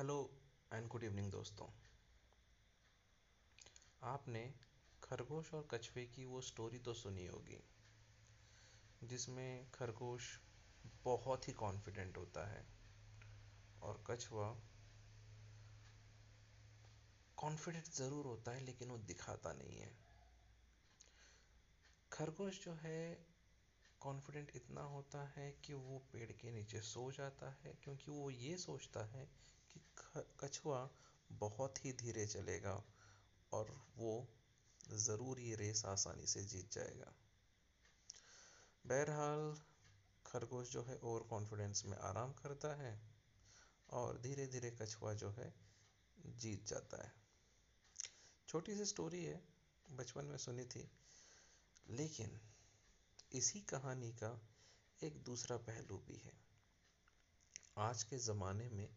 Hello and good evening दोस्तों। आपने खरगोश और कछुए की वो स्टोरी तो सुनी होगी, जिसमें खरगोश बहुत ही कॉन्फिडेंट होता है और कछुआ कॉन्फिडेंट ज़रूर होता है, लेकिन वो दिखाता नहीं है। खरगोश जो है कॉन्फिडेंट इतना होता है कि वो पेड़ के नीचे सो जाता है, क्योंकि वो ये सोचता है कछुआ बहुत ही धीरे चलेगा और वो ज़रूर ये रेस आसानी से जीत जाएगा। बहरहाल, खरगोश जो है ओवर कॉन्फिडेंस में आराम करता है और धीरे धीरे कछुआ जो है जीत जाता है। छोटी सी स्टोरी है, बचपन में सुनी थी, लेकिन इसी कहानी का एक दूसरा पहलू भी है। आज के ज़माने में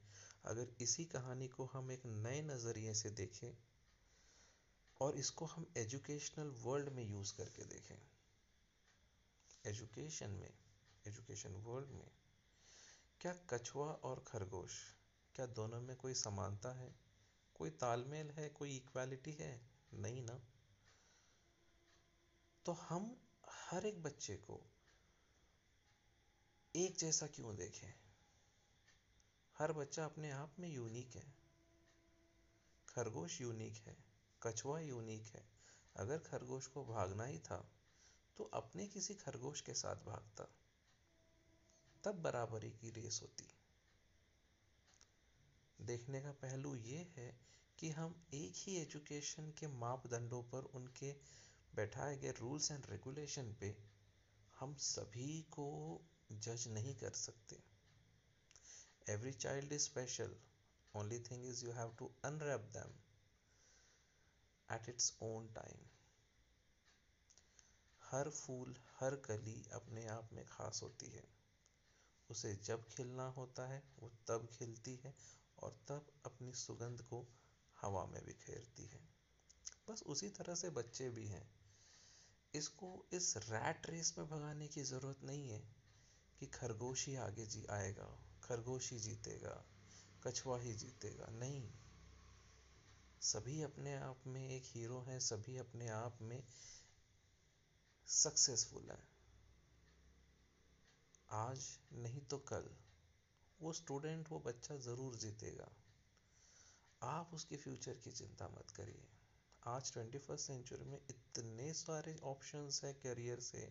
अगर इसी कहानी को हम एक नए नज़रिए से देखें और इसको हम एजुकेशनल वर्ल्ड में यूज़ करके देखें, एजुकेशन में, एजुकेशन वर्ल्ड में, क्या कछुआ और खरगोश, क्या दोनों में कोई समानता है? कोई तालमेल है? कोई इक्वालिटी है? नहीं ना। तो हम हर एक बच्चे को एक जैसा क्यों देखें? हर बच्चा अपने आप में यूनिक है। खरगोश यूनिक है, कछुआ यूनिक है। अगर खरगोश को भागना ही था तो अपने किसी खरगोश के साथ भागता। तब बराबरी की रेस होती। देखने का पहलू ये है कि हम एक ही एजुकेशन के मापदंडों पर उनके बैठाए गए रूल्स एंड रेगुलेशन पे हम सभी को जज नहीं कर सकते। Every child is special. Only thing is you have to unwrap them at its own time. हर फूल, हर कली अपने आप में खास होती है उसे जब खिलना होता है, वो तब खिलती है और तब अपनी सुगंध को हवा में बिखेरती है बस उसी तरह से बच्चे भी हैं इसको इस रैट रेस में भगाने की ज़रूरत नहीं है कि खरगोश ही आगे जी आएगा खरगोश ही जीतेगा, कछुआ ही जीतेगा। नहीं, सभी अपने आप में एक हीरो हैं, सभी अपने आप में सक्सेसफुल हैं। आज नहीं तो कल। वो स्टूडेंट, वो बच्चा ज़रूर जीतेगा। आप उसके फ्यूचर की चिंता मत करिए। आज ट्वेंटी फ़र्स्ट सेंचुरी में इतने सारे ऑप्शंस है करियर से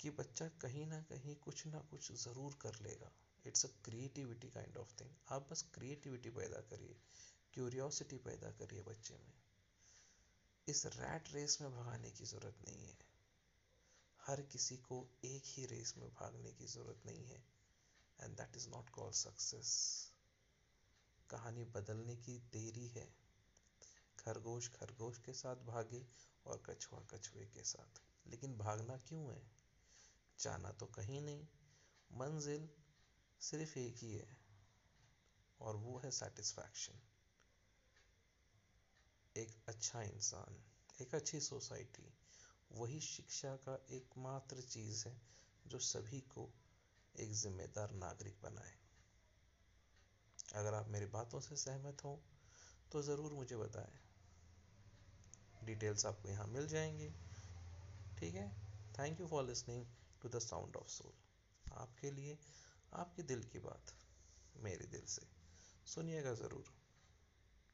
कि बच्चा कहीं ना कहीं कुछ ना कुछ ज़रूर कर लेगा। It's a creativity kind of thing आप बस क्रिएटिविटी पैदा करिए क्यूरियोसिटी पैदा करिए बच्चे में। इस रैट रेस में भगाने की ज़रूरत नहीं है। हर किसी को एक ही रेस में भागने की ज़रूरत नहीं है। And that is not called success कहानी बदलने की देरी है। खरगोश खरगोश के साथ भागे और कछुआ कछुए के साथ। लेकिन भागना क्यों है? जाना तो कहीं नहीं। मंजिल सिर्फ़ एक ही है, और वो है सेटिस्फैक्शन एक अच्छा इंसान, एक अच्छी सोसाइटी वही शिक्षा का एकमात्र चीज़ है जो सभी को एक जिम्मेदार नागरिक बनाए। अगर आप मेरी बातों से सहमत हो तो ज़रूर मुझे बताएँ। डिटेल्स आपको यहाँ मिल जाएँगी। ठीक है? Thank you for listening to the sound of soul आपके लिए आपके दिल की बात मेरे दिल से सुनिएगा ज़रूर।